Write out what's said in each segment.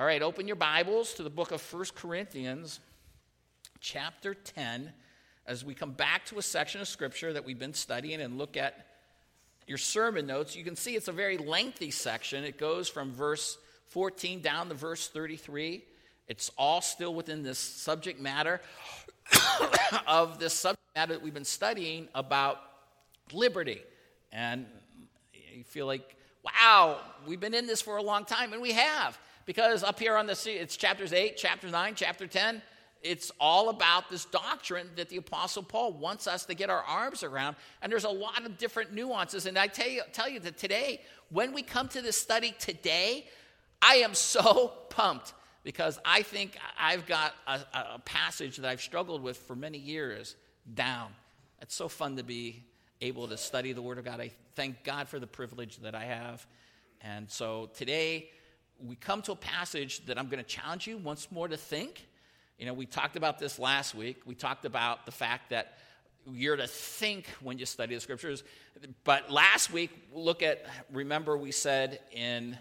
All right, open your Bibles to the book of First Corinthians, chapter 10, as we come back to a section of Scripture that we've been studying and look at your sermon notes. You can see it's a very lengthy section. It goes from verse 14 down to verse 33. It's all still within this subject matter of this subject matter that we've been studying about liberty. And you feel like, wow, we've been in this for a long time, and we have. Because up here on the sea, it's chapters 8, chapter 9, chapter 10. It's all about this doctrine that the Apostle Paul wants us to get our arms around. And there's a lot of different nuances. And I tell you, tell you that today, when we come to this study today, I am so pumped because I think I've got a, a passage that I've struggled with for many years down. It's so fun to be able to study the Word of God. I thank God for the privilege that I have. And so today, we come to a passage that I'm going to challenge you once more to think. You know, we talked about this last week. We talked about the fact that you're to think when you study the scriptures. But last week, look at, remember, we said in,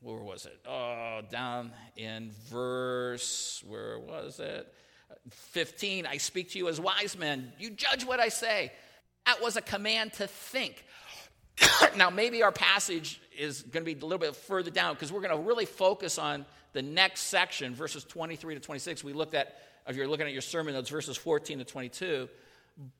where was it? Oh, down in verse, where was it? 15, I speak to you as wise men. You judge what I say. That was a command to think. now, maybe our passage is going to be a little bit further down because we're going to really focus on the next section, verses 23 to 26. We looked at, if you're looking at your sermon notes, verses 14 to 22.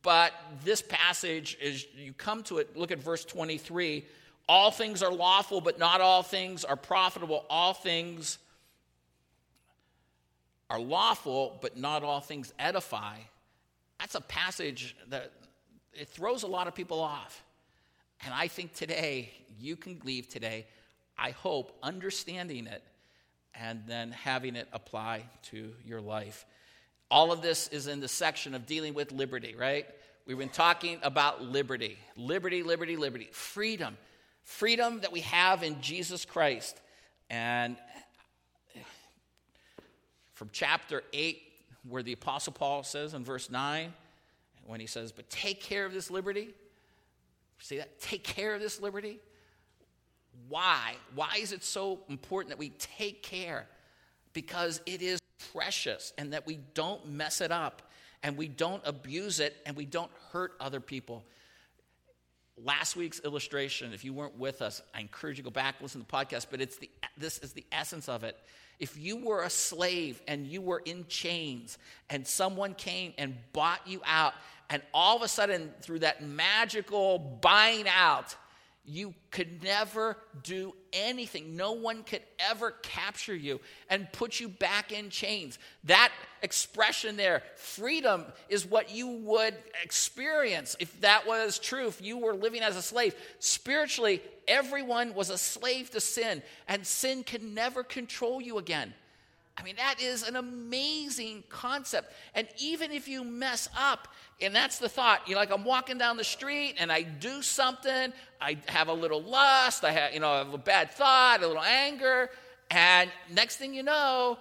But this passage is, you come to it, look at verse 23. All things are lawful, but not all things are profitable. All things are lawful, but not all things edify. That's a passage that it throws a lot of people off. And I think today, you can leave today, I hope, understanding it and then having it apply to your life. All of this is in the section of dealing with liberty, right? We've been talking about liberty. Liberty, liberty, liberty. Freedom. Freedom that we have in Jesus Christ. And from chapter 8, where the Apostle Paul says in verse 9, when he says, But take care of this liberty, See that? Take care of this liberty. Why? Why is it so important that we take care? Because it is precious and that we don't mess it up and we don't abuse it and we don't hurt other people. Last week's illustration, if you weren't with us, I encourage you to go back, listen to the podcast, but it's the, this is the essence of it. If you were a slave and you were in chains and someone came and bought you out and all of a sudden, through that magical buying out, you could never do anything. No one could ever capture you and put you back in chains. That expression there, freedom, is what you would experience if that was true, if you were living as a slave. Spiritually, everyone was a slave to sin, and sin can never control you again. I mean, that is an amazing concept. And even if you mess up, and that's the thought, you know, like I'm walking down the street and I do something, I have a little lust, I have, you know, I have a bad thought, a little anger, and next thing you know,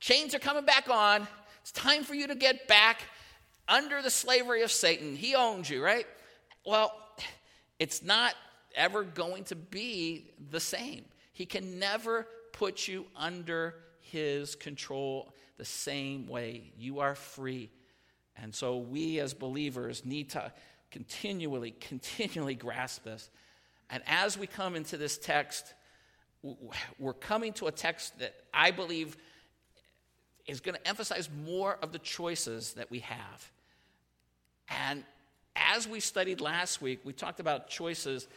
chains are coming back on. It's time for you to get back under the slavery of Satan. He owns you, right? Well, it's not ever going to be the same. He can never put you under his control the same way. You are free. And so we as believers need to continually, continually grasp this. And as we come into this text, we're coming to a text that I believe is going to emphasize more of the choices that we have. And as we studied last week, we talked about choices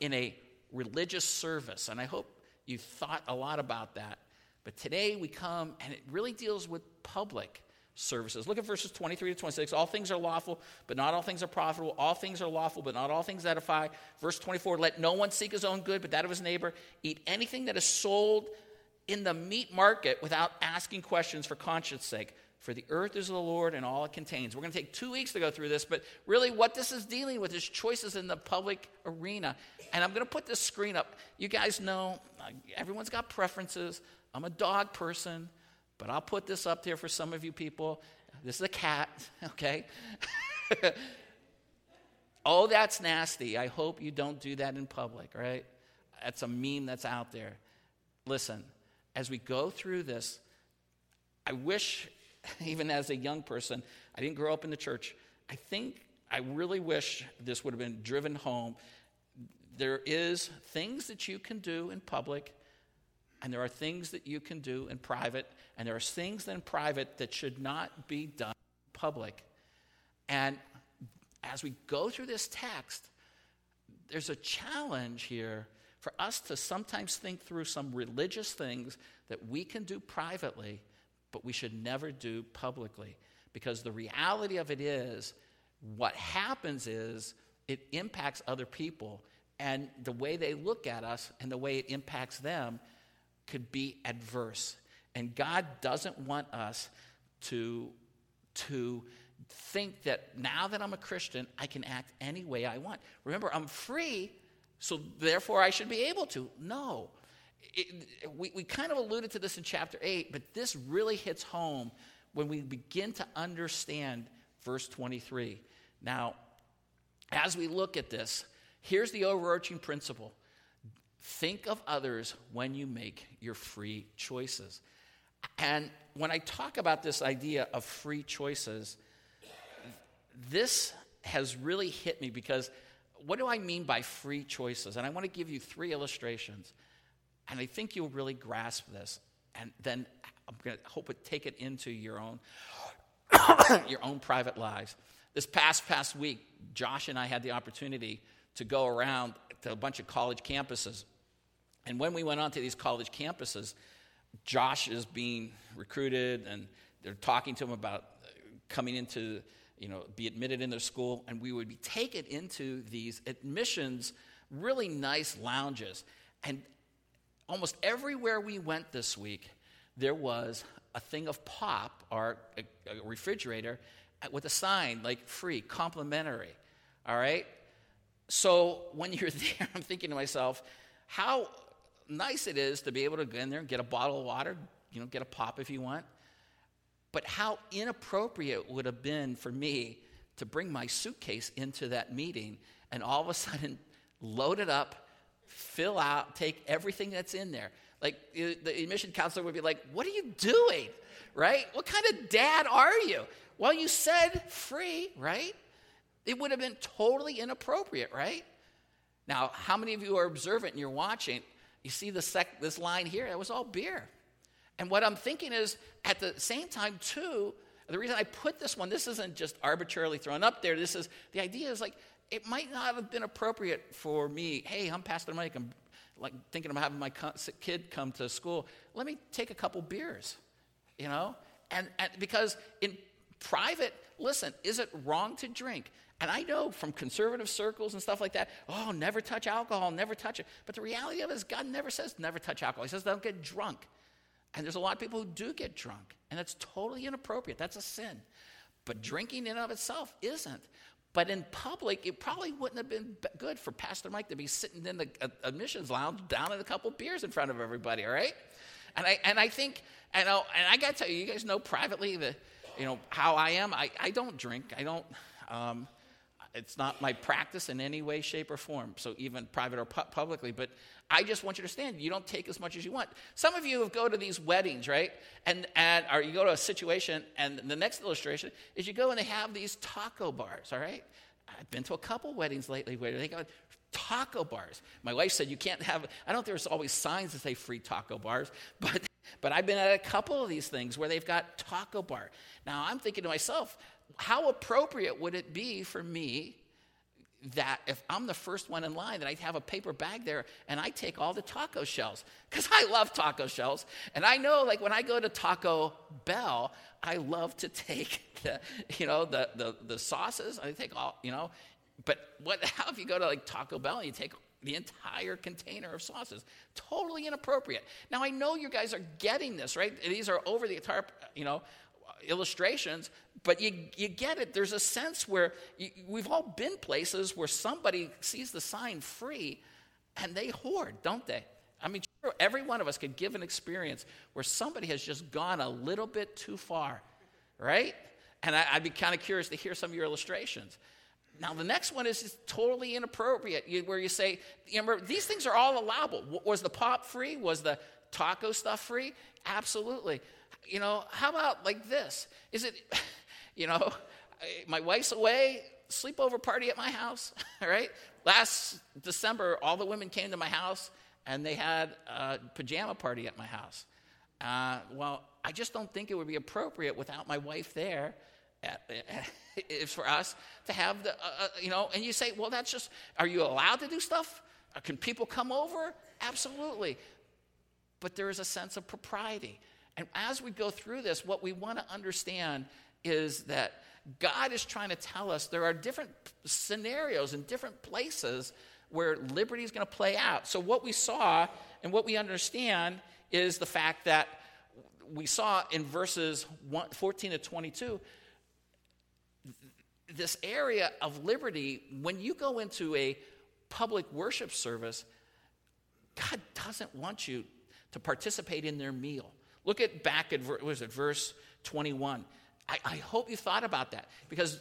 in a religious service. And I hope you thought a lot about that. But today we come and it really deals with public services. Look at verses 23 to 26. All things are lawful, but not all things are profitable. All things are lawful, but not all things edify. Verse 24 Let no one seek his own good, but that of his neighbor. Eat anything that is sold in the meat market without asking questions for conscience sake. For the earth is the Lord and all it contains. We're going to take two weeks to go through this, but really what this is dealing with is choices in the public arena. And I'm going to put this screen up. You guys know uh, everyone's got preferences. I'm a dog person, but I'll put this up there for some of you people. This is a cat, okay? oh, that's nasty. I hope you don't do that in public, right? That's a meme that's out there. Listen, as we go through this, I wish, even as a young person, I didn't grow up in the church. I think I really wish this would have been driven home. There is things that you can do in public, and there are things that you can do in private, and there are things in private that should not be done in public. And as we go through this text, there's a challenge here for us to sometimes think through some religious things that we can do privately, but we should never do publicly. Because the reality of it is, what happens is it impacts other people, and the way they look at us and the way it impacts them could be adverse. And God doesn't want us to, to think that now that I'm a Christian, I can act any way I want. Remember, I'm free, so therefore I should be able to. No. It, we, we kind of alluded to this in chapter 8, but this really hits home when we begin to understand verse 23. Now, as we look at this, here's the overarching principle think of others when you make your free choices. And when I talk about this idea of free choices, this has really hit me because what do I mean by free choices? And I want to give you three illustrations. And I think you'll really grasp this. And then I'm going to hope it take it into your own your own private lives. This past past week, Josh and I had the opportunity to go around to a bunch of college campuses. And when we went on to these college campuses, Josh is being recruited and they're talking to him about uh, coming into you know, be admitted in their school, and we would be taken into these admissions, really nice lounges. And almost everywhere we went this week, there was a thing of pop or a, a refrigerator with a sign like free, complimentary. All right? So when you're there, I'm thinking to myself, how nice it is to be able to go in there and get a bottle of water, you know, get a pop if you want. But how inappropriate would have been for me to bring my suitcase into that meeting and all of a sudden load it up, fill out, take everything that's in there. Like the admission counselor would be like, What are you doing? Right? What kind of dad are you? Well, you said free, right? It would have been totally inappropriate, right? Now, how many of you are observant and you're watching? You see the sec- this line here? It was all beer. And what I'm thinking is, at the same time, too, the reason I put this one, this isn't just arbitrarily thrown up there. This is the idea is like it might not have been appropriate for me. Hey, I'm Pastor Mike. I'm like thinking of having my kid come to school. Let me take a couple beers, you know, and, and because in private, listen, is it wrong to drink? And I know from conservative circles and stuff like that, oh, never touch alcohol, never touch it. But the reality of it is, God never says never touch alcohol. He says don't get drunk. And there's a lot of people who do get drunk, and it's totally inappropriate. That's a sin. But drinking in and of itself isn't. But in public, it probably wouldn't have been good for Pastor Mike to be sitting in the uh, admissions lounge down in a couple beers in front of everybody, all right? And I, and I think, and, i and I got to tell you, you guys know privately the, you know, how I am. I, I don't drink. I don't, um, it's not my practice in any way, shape, or form. So even private or pu- publicly, but I just want you to understand you don't take as much as you want. Some of you go to these weddings, right? And, and or you go to a situation, and the next illustration is you go and they have these taco bars, all right? I've been to a couple weddings lately where they got taco bars. My wife said you can't have, I don't there's always signs that say free taco bars, but, but I've been at a couple of these things where they've got taco bar. Now I'm thinking to myself, how appropriate would it be for me that if I'm the first one in line, that I'd have a paper bag there and I take all the taco shells because I love taco shells. And I know, like when I go to Taco Bell, I love to take the, you know, the, the, the sauces. I take all, you know. But what? How if you go to like Taco Bell and you take the entire container of sauces? Totally inappropriate. Now I know you guys are getting this, right? These are over the entire, you know, illustrations, but you, you get it. There's a sense where you, we've all been places where somebody sees the sign free and they hoard, don't they? I mean, sure, every one of us could give an experience where somebody has just gone a little bit too far, right? And I, would be kind of curious to hear some of your illustrations. Now, the next one is totally inappropriate, where you say, you remember, these things are all allowable. Was the pop free? Was the taco stuff free? Absolutely. You know, how about like this? Is it, you know, my wife's away, sleepover party at my house, all right? Last December, all the women came to my house and they had a pajama party at my house. Uh, well, I just don't think it would be appropriate without my wife there. It's for us to have the, uh, uh, you know, and you say, well, that's just, are you allowed to do stuff? Uh, can people come over? Absolutely. But there is a sense of propriety. And as we go through this, what we want to understand is that God is trying to tell us there are different scenarios and different places where liberty is going to play out. So, what we saw and what we understand is the fact that we saw in verses 14 to 22 this area of liberty, when you go into a public worship service, God doesn't want you to participate in their meal. Look at back at was it verse 21. I, I, hope you thought about that because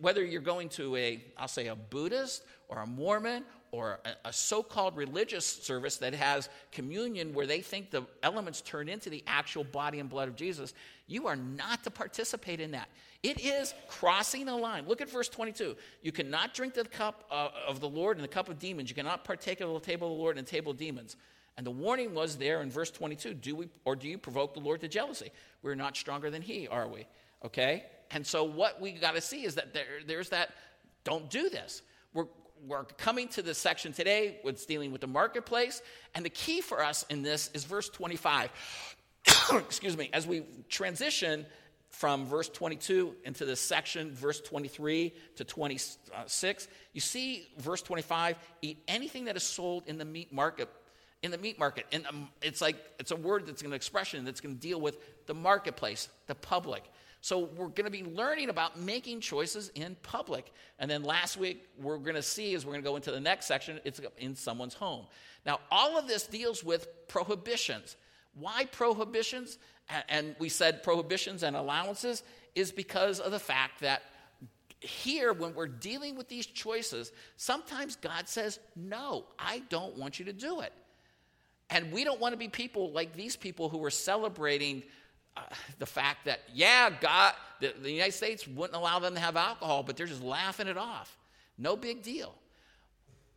whether you're going to a, I'll say a Buddhist or a Mormon or a, a so called religious service that has communion where they think the elements turn into the actual body and blood of Jesus, you are not to participate in that. It is crossing a line. Look at verse 22. You cannot drink the cup uh, of the Lord and the cup of demons. You cannot partake of the table of the Lord and the table of demons. And the warning was there in verse 22 do we or do you provoke the Lord to jealousy? We're not stronger than he, are we? Okay? And so what we got to see is that there, there's that don't do this. We're, we're coming to this section today with dealing with the marketplace. And the key for us in this is verse 25. Excuse me, as we transition from verse 22 into this section, verse 23 to 26, you see verse 25 eat anything that is sold in the meat market in the meat market. And um, it's like, it's a word that's an expression that's going to deal with the marketplace, the public. So we're going to be learning about making choices in public. And then last week, we're going to see as we're going to go into the next section, it's in someone's home. Now, all of this deals with prohibitions. Why prohibitions? And we said prohibitions and allowances is because of the fact that here, when we're dealing with these choices, sometimes God says, No, I don't want you to do it. And we don't want to be people like these people who are celebrating the fact that, yeah, God, the, the United States wouldn't allow them to have alcohol, but they're just laughing it off. No big deal.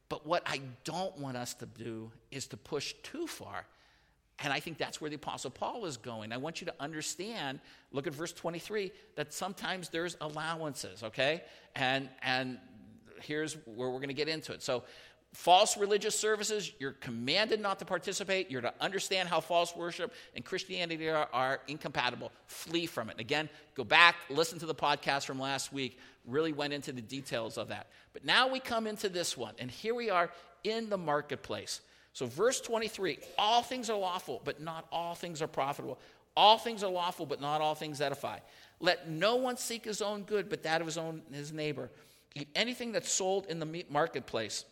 But what I don't want us to do is to push too far. And I think that's where the Apostle Paul is going. I want you to understand, look at verse 23, that sometimes there's allowances, okay? And, and here's where we're going to get into it. So, false religious services, you're commanded not to participate. You're to understand how false worship and Christianity are, are, incompatible. Flee from it. Again, go back, listen to the podcast from last week, really went into the details of that. But now we come into this one, and here we are in the marketplace. So, verse 23 all things are lawful, but not all things are profitable. All things are lawful, but not all things edify. Let no one seek his own good, but that of his own his neighbor. Eat anything that's sold in the marketplace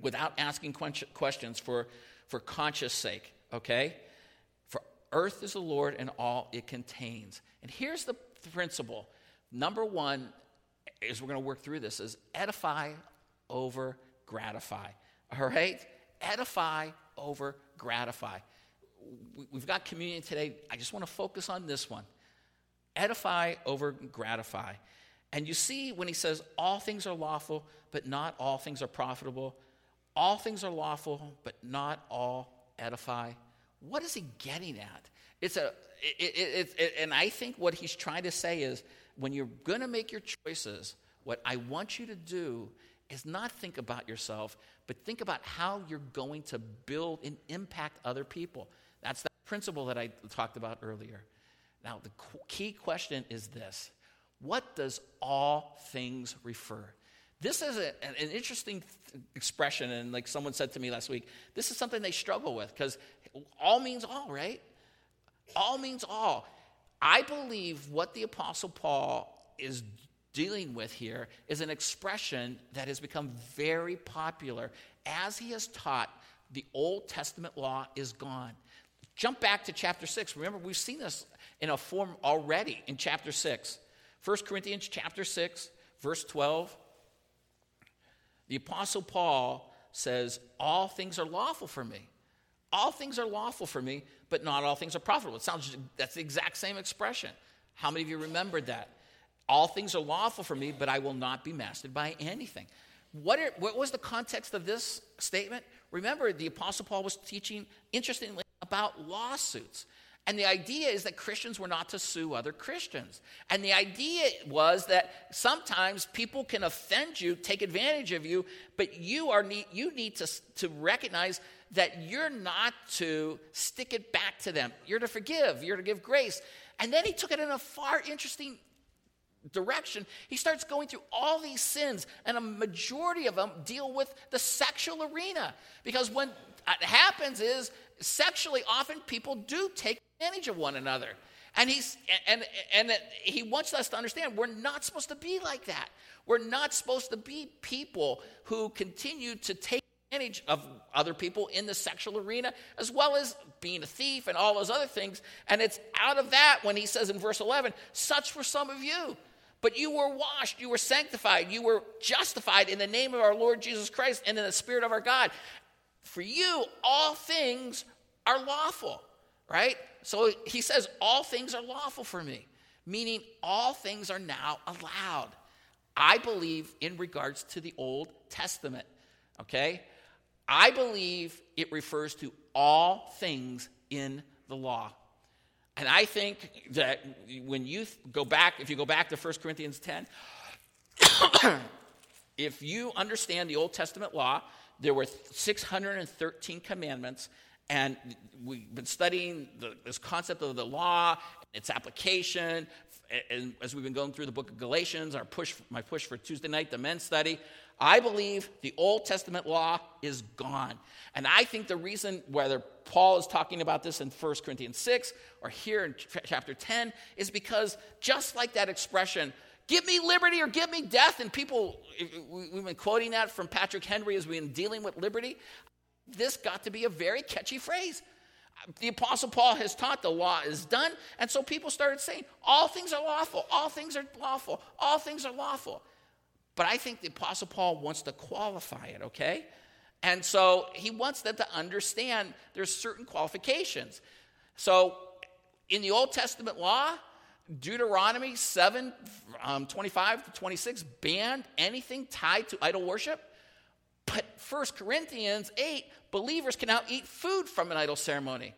without asking questions for, for conscious sake, okay? For earth is the Lord and all it contains. And here's the principle. Number one, as we're going to work through this, is edify over gratify. All right? Edify over gratify. We've got communion today. I just want to focus on this one. Edify over gratify. And you see when he says, all things are lawful, but not all things are profitable, all things are lawful, but not all edify. What is he getting at? It's a, it, it, it, and I think what he's trying to say is when you're going to make your choices, what I want you to do is not think about yourself, but think about how you're going to build and impact other people. That's the principle that I talked about earlier. Now, the key question is this What does all things refer? This is a, an interesting expression, and like someone said to me last week, this is something they struggle with because all means all, right? All means all. I believe what the Apostle Paul is dealing with here is an expression that has become very popular as he has taught the Old Testament law is gone. Jump back to chapter 6. Remember, we've seen this in a form already in chapter 6. 1 Corinthians chapter 6, verse 12. The Apostle Paul says, All things are lawful for me. All things are lawful for me, but not all things are profitable. It sounds that's the exact same expression. How many of you remembered that? All things are lawful for me, but I will not be mastered by anything. What, are, what was the context of this statement? Remember, the Apostle Paul was teaching, interestingly, about lawsuits. And the idea is that Christians were not to sue other Christians. And the idea was that sometimes people can offend you, take advantage of you, but you, are need, you need to, to recognize that you're not to stick it back to them. You're to forgive, you're to give grace. And then he took it in a far interesting direction, he starts going through all these sins, and a majority of them deal with the sexual arena. Because when uh, it happens is sexually, often people do take advantage of one another. And he's and and he wants us to understand we're not supposed to be like that. We're not supposed to be people who continue to take advantage of other people in the sexual arena, as well as being a thief and all those other things. And it's out of that when he says in verse 11, such were some of you. But you were washed, you were sanctified, you were justified in the name of our Lord Jesus Christ and in the Spirit of our God. For you, all things are lawful, right? So he says, All things are lawful for me, meaning all things are now allowed. I believe in regards to the Old Testament, okay? I believe it refers to all things in the law. And I think that when you go back, if you go back to 1 Corinthians 10, if you understand the Old Testament law, there were 613 commandments, and we've been studying the, this concept of the law, its application, and as we've been going through the book of Galatians, our push, my push for Tuesday night, the men's study, I believe the Old Testament law is gone. And I think the reason whether Paul is talking about this in 1 Corinthians 6 or here in chapter 10 is because just like that expression, give me liberty or give me death, and people, we've been quoting that from Patrick Henry as we've been dealing with liberty, this got to be a very catchy phrase. The Apostle Paul has taught the law is done, and so people started saying, all things are lawful, all things are lawful, all things are lawful. But I think the Apostle Paul wants to qualify it, okay? And so he wants them to understand there's certain qualifications. So in the Old Testament law, Deuteronomy 7 um, 25 to 26 banned anything tied to idol worship. But 1 Corinthians 8, believers can now eat food from an idol ceremony.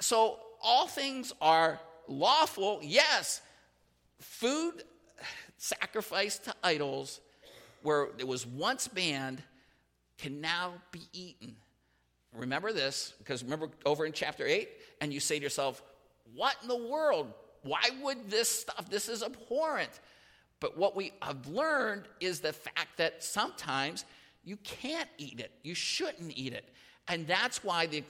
So all things are lawful, yes. Food sacrificed to idols where it was once banned can now be eaten. Remember this, because remember over in chapter 8, and you say to yourself, What in the world? Why would this stuff? This is abhorrent. But what we have learned is the fact that sometimes you can't eat it, you shouldn't eat it. And that's why the,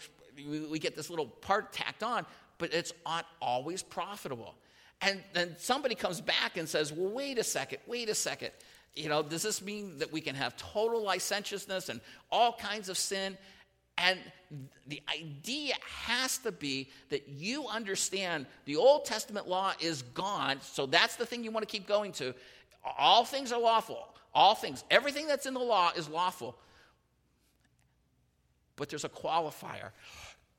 we get this little part tacked on, but it's not always profitable. And then somebody comes back and says, Well, wait a second, wait a second you know, does this mean that we can have total licentiousness and all kinds of sin? And the idea has to be that you understand the Old Testament law is gone, so that's the thing you want to keep going to. All things are lawful. All things, everything that's in the law is lawful. But there's a qualifier.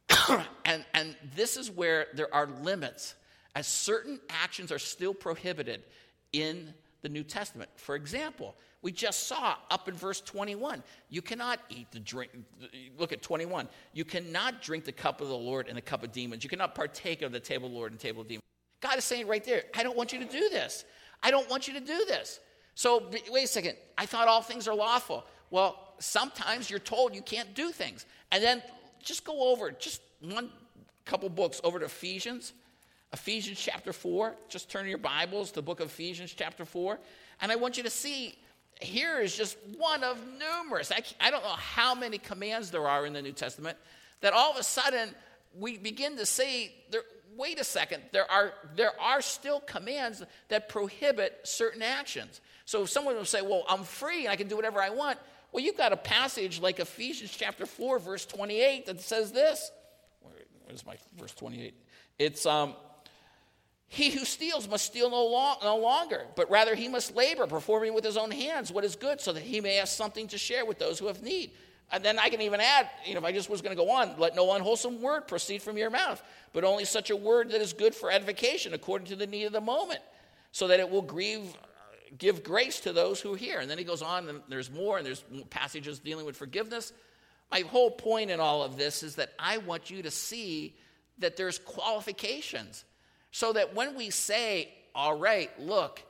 and, and this is where there are limits, as certain actions are still prohibited in the New Testament. For example, we just saw up in verse 21, you cannot eat the drink. Look at 21. You cannot drink the cup of the Lord and the cup of demons. You cannot partake of the table of the Lord and table of demons. God is saying right there, I don't want you to do this. I don't want you to do this. So, wait a second. I thought all things are lawful. Well, sometimes you're told you can't do things. And then just go over, just one couple books over to Ephesians Ephesians chapter 4. Just turn your Bibles to the book of Ephesians chapter 4. And I want you to see here is just one of numerous. I, I don't know how many commands there are in the New Testament that all of a sudden we begin to say, there, wait a second, there are, there are still commands that prohibit certain actions. So if someone will say, well, I'm free and I can do whatever I want, well, you've got a passage like Ephesians chapter 4, verse 28 that says this. where's my verse 28? It's um, he who steals must steal no, no, longer, but rather he must labor, performing with his own hands what is good, so that he may have something to share with those who have need. And then I can even add, you know, if I just was going to go on, let no unwholesome word proceed from your mouth, but only such a word that is good for edification according to the need of the moment, so that it will grieve, give grace to those who hear. And then he goes on, and there's more, and there's passages dealing with forgiveness. My whole point in all of this is that I want you to see that there's qualifications, so that when we say, all right, look,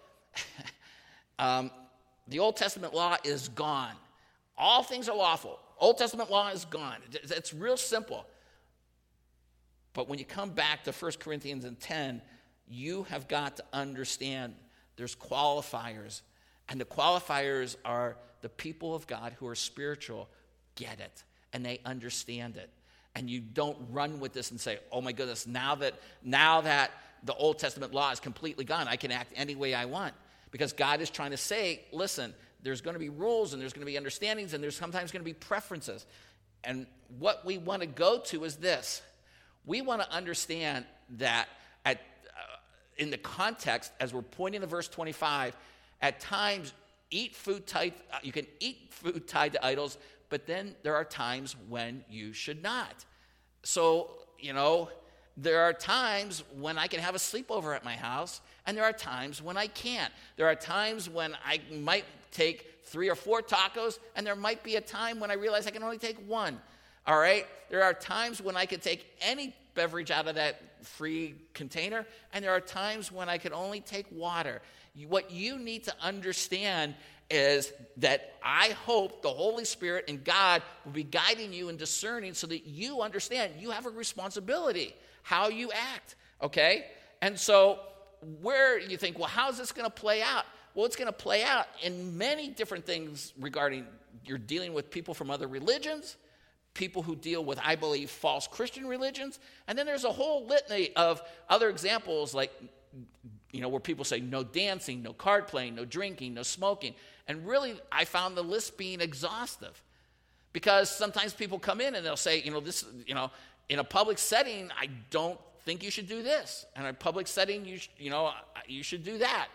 um, the Old Testament law is gone. All things are lawful. Old Testament law is gone. It's real simple. But when you come back to 1 Corinthians and 10, you have got to understand there's qualifiers. And the qualifiers are the people of God who are spiritual get it and they understand it. And you don't run with this and say, "Oh my goodness, now that now that the Old Testament law is completely gone, I can act any way I want." Because God is trying to say, "Listen, there's going to be rules and there's going to be understandings and there's sometimes going to be preferences. And what we want to go to is this we want to understand that at, uh, in the context, as we're pointing to verse 25, at times eat food tied, uh, you can eat food tied to idols, but then there are times when you should not. So, you know, there are times when I can have a sleepover at my house, and there are times when I can't. There are times when I might take three or four tacos, and there might be a time when I realize I can only take one. All right? There are times when I can take any beverage out of that free container, and there are times when I can only take water. What you need to understand is that I hope the Holy Spirit and God will be guiding you and discerning so that you understand you have a responsibility how you act, okay? And so, where you think, well, how's this going to play out? Well, it's going to play out in many different things regarding you're dealing with people from other religions, people who deal with, I believe, false Christian religions. And then there's a whole litany of other examples like, you know, where people say no dancing, no card playing, no drinking, no smoking. And really, I found the list being exhaustive because sometimes people come in and they'll say, you know, this, you know, in a public setting, I don't think you should do this. In a public setting, you, sh- you know, you should do that.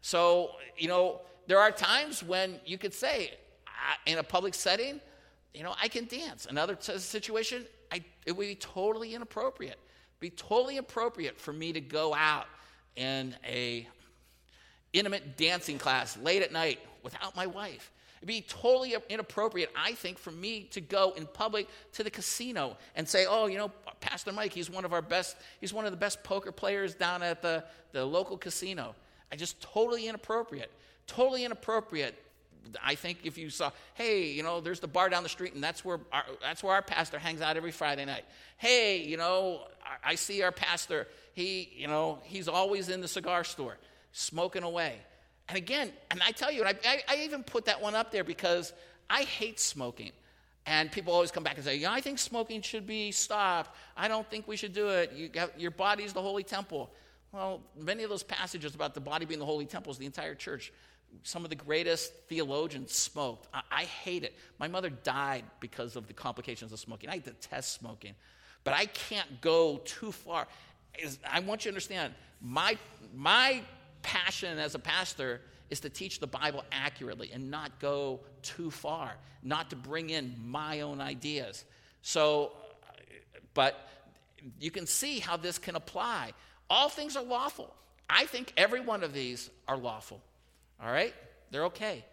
So, you know, there are times when you could say, in a public setting, you know, I can dance. Another t- situation, I, it would be totally inappropriate. Be totally appropriate for me to go out in a intimate dancing class late at night without my wife. It'd be totally inappropriate, I think, for me to go in public to the casino and say, oh, you know, Pastor Mike, he's one of our best, he's one of the best poker players down at the, the local casino. I just totally inappropriate. Totally inappropriate. I think if you saw, hey, you know, there's the bar down the street, and that's where our, that's where our pastor hangs out every Friday night. Hey, you know, I, see our pastor. He, you know, he's always in the cigar store, smoking away. And again, and I tell you, I, I, I even put that one up there because I hate smoking. And people always come back and say, yeah, I think smoking should be stopped. I don't think we should do it. You got, your body's the holy temple. Well, many of those passages about the body being the holy temple is the entire church. Some of the greatest theologians smoked. I, I hate it. My mother died because of the complications of smoking. I detest smoking, but I can't go too far. I want you to understand my, my passion as a pastor is to teach the Bible accurately and not go too far, not to bring in my own ideas. So, but you can see how this can apply. All things are lawful. I think every one of these are lawful. All right? They're okay.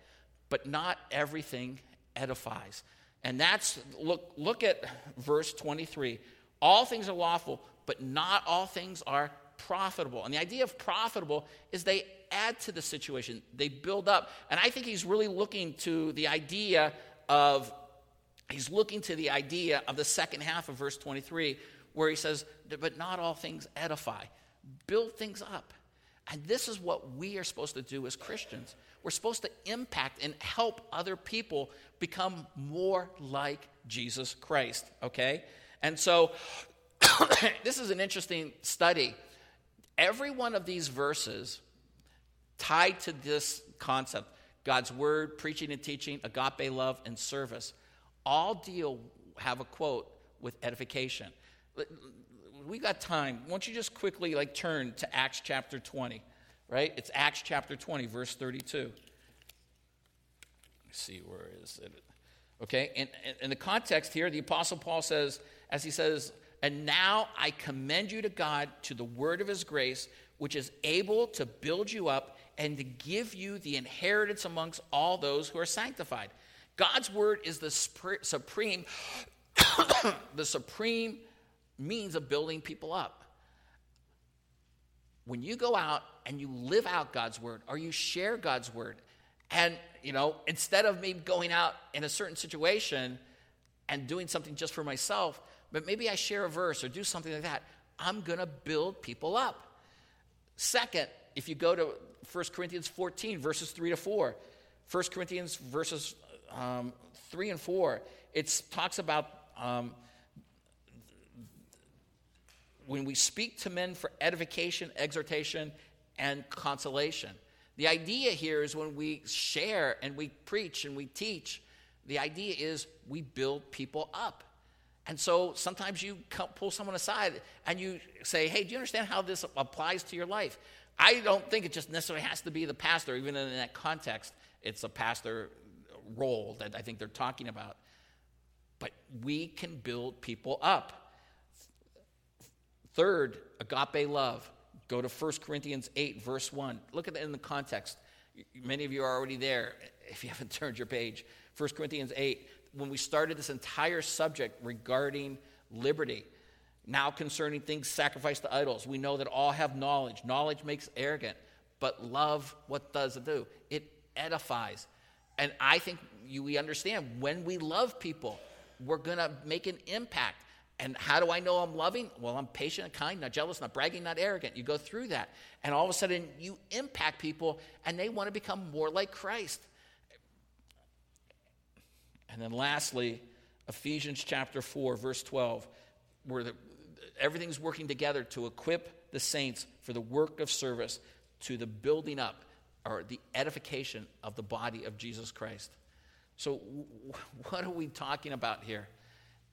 But not everything edifies. And that's look look at verse 23. All things are lawful, but not all things are profitable. And the idea of profitable is they add to the situation. They build up. And I think he's really looking to the idea of he's looking to the idea of the second half of verse 23 where he says, but not all things edify build things up. And this is what we are supposed to do as Christians. We're supposed to impact and help other people become more like Jesus Christ, okay? And so this is an interesting study. Every one of these verses tied to this concept God's word, preaching and teaching, agape love, and service all deal, have a quote with edification we got time. Why don't you just quickly like turn to Acts chapter 20, right? It's Acts chapter 20, verse 32. Let me see, where is it? Okay? And in the context here, the Apostle Paul says, as he says, and now I commend you to God, to the word of his grace, which is able to build you up and to give you the inheritance amongst all those who are sanctified. God's word is the supreme, the supreme means of building people up. When you go out and you live out God's word or you share God's word, and you know, instead of me going out in a certain situation and doing something just for myself, but maybe I share a verse or do something like that, I'm going to build people up. Second, if you go to 1 Corinthians 14, verses 3 to 4, 1 Corinthians verses um, 3 and 4, it talks about um, when we speak to men for edification, exhortation, and consolation. The idea here is when we share and we preach and we teach, the idea is we build people up. And so sometimes you pull someone aside and you say, hey, do you understand how this applies to your life? I don't think it just necessarily has to be the pastor, even in that context, it's a pastor role that I think they're talking about. But we can build people up. Third, agape love. Go to 1 Corinthians 8, verse 1. Look at it in the context. Many of you are already there if you haven't turned your page. 1 Corinthians 8, when we started this entire subject regarding liberty, now concerning things sacrificed to idols, we know that all have knowledge. Knowledge makes arrogant, but love, what does it do? It edifies. And I think you, we understand when we love people, we're going to make an impact. And how do I know I'm loving? Well, I'm patient and kind, not jealous, not bragging, not arrogant. You go through that. And all of a sudden, you impact people and they want to become more like Christ. And then lastly, Ephesians chapter 4, verse 12, where the, everything's working together to equip the saints for the work of service to the building up or the edification of the body of Jesus Christ. So, what are we talking about here?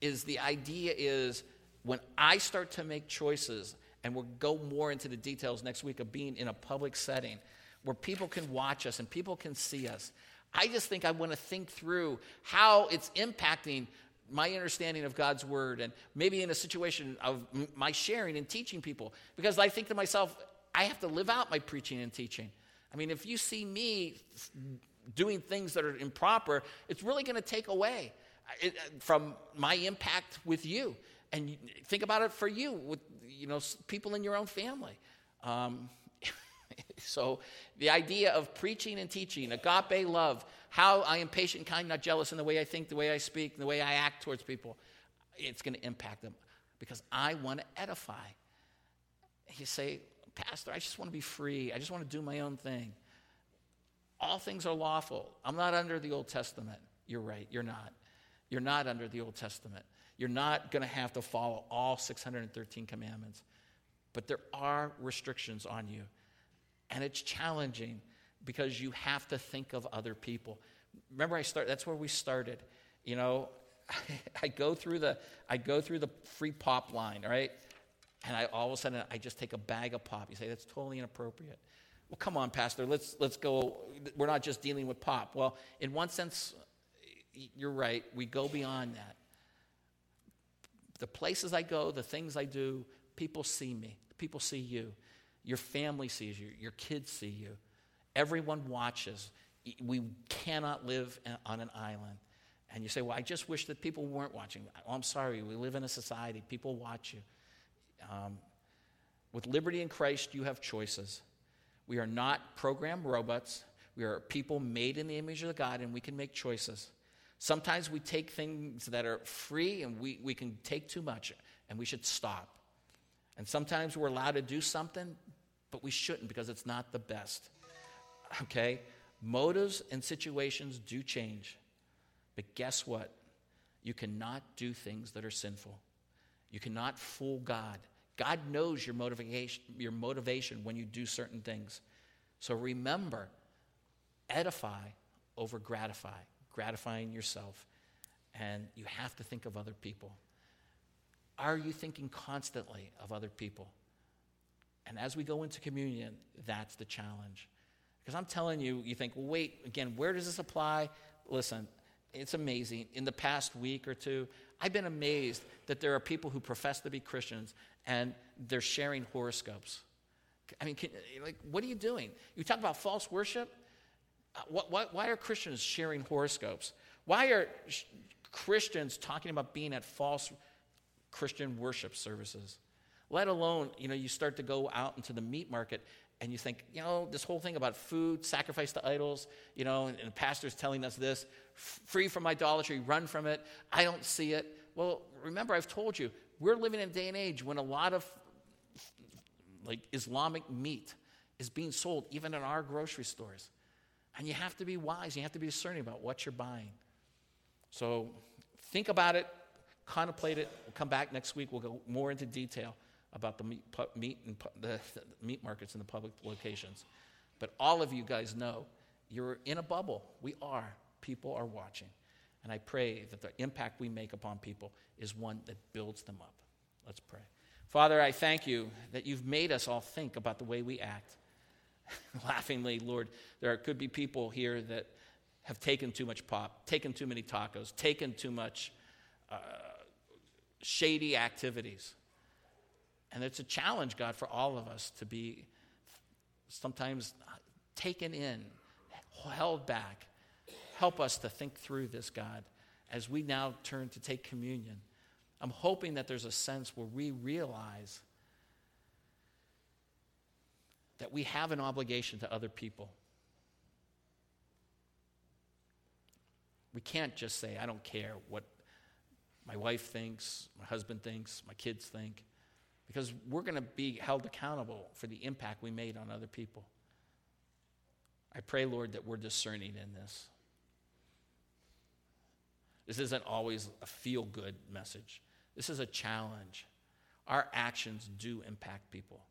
is the idea is when I start to make choices, and we'll go more into the details next week of being in a public setting where people can watch us and people can see us. I just think I want to think through how it's impacting my understanding of God's word and maybe in a situation of my sharing and teaching people because I think to myself, I have to live out my preaching and teaching. I mean, if you see me doing things that are improper, it's really going to take away from my impact with you. And think about it for you, with you know people in your own family. Um, so the idea of preaching and teaching, agape love, how I am patient, kind, not jealous in the way I think, the way I speak, the way I act towards people, it's going to impact them because I want to edify. You say, Pastor, I just want to be free. I just want to do my own thing. All things are lawful. I'm not under the Old Testament. You're right, you're not. You're not under the Old Testament. You're not going to have to follow all 613 commandments. But there are restrictions on you. And it's challenging because you have to think of other people. Remember I start that's where we started. You know, I go through the I go through the free pop line, right? And I all of a sudden I just take a bag of pop. You say that's totally inappropriate. Well, come on, Pastor, let's let's go. We're not just dealing with pop. Well, in one sense, you're right, we go beyond that. The places I go, the things I do, people see me. People see you. Your family sees you. Your kids see you. Everyone watches. We cannot live on an island. And you say, Well, I just wish that people weren't watching. Oh, I'm sorry. We live in a society. People watch you. Um, with liberty in Christ, you have choices. We are not programmed robots. We are people made in the image of God, and we can make choices. Sometimes we take things that are free and we, we can take too much and we should stop. And sometimes we're allowed to do something, but we shouldn't because it's not the best. Okay? Motives and situations do change. But guess what? You cannot do things that are sinful. You cannot fool God. God knows your motivation, your motivation when you do certain things. So remember, edify over gratify gratifying yourself, and you have to think of other people. Are you thinking constantly of other people? And as we go into communion, that's the challenge. Because I'm telling you, you think, well, wait, again, where does this apply? Listen, it's amazing. In the past week or two, I've been amazed that there are people who profess to be Christians and they're sharing horoscopes. I mean, can, like, what are you doing? You talk about false worship. Uh, what, what, why are Christians sharing horoscopes? Why are sh- Christians talking about being at false Christian worship services? Let alone, you know, you start to go out into the meat market and you think, you know, this whole thing about food, sacrifice to idols, you know, and, and the pastor's telling us this free from idolatry, run from it. I don't see it. Well, remember, I've told you, we're living in a day and age when a lot of like Islamic meat is being sold even in our grocery stores. And you have to be wise, you have to be discerning about what you're buying. So think about it, contemplate it. We'll come back next week, we'll go more into detail about the meat, meat and the, the meat markets in the public locations. But all of you guys know you're in a bubble. We are. People are watching. And I pray that the impact we make upon people is one that builds them up. Let's pray. Father, I thank you that you've made us all think about the way we act. Laughingly, Lord, there could be people here that have taken too much pop, taken too many tacos, taken too much uh, shady activities. And it's a challenge, God, for all of us to be sometimes taken in, held back. Help us to think through this, God, as we now turn to take communion. I'm hoping that there's a sense where we realize that we have an obligation to other people. We can't just say, I don't care what my wife thinks, my husband thinks, my kids think because we're going to be held accountable for the impact we made on other people. I pray, Lord, that we're discerning in this. This isn't always a feel good message, this is a challenge. Our actions do impact people.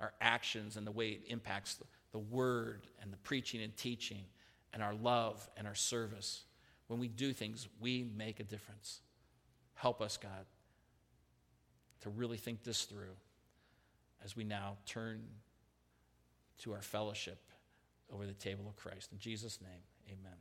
Our actions and the way it impacts the word and the preaching and teaching and our love and our service. When we do things, we make a difference. Help us, God to really think this through as we now turn to our fellowship over the table of Christ. In Jesus' name, amen.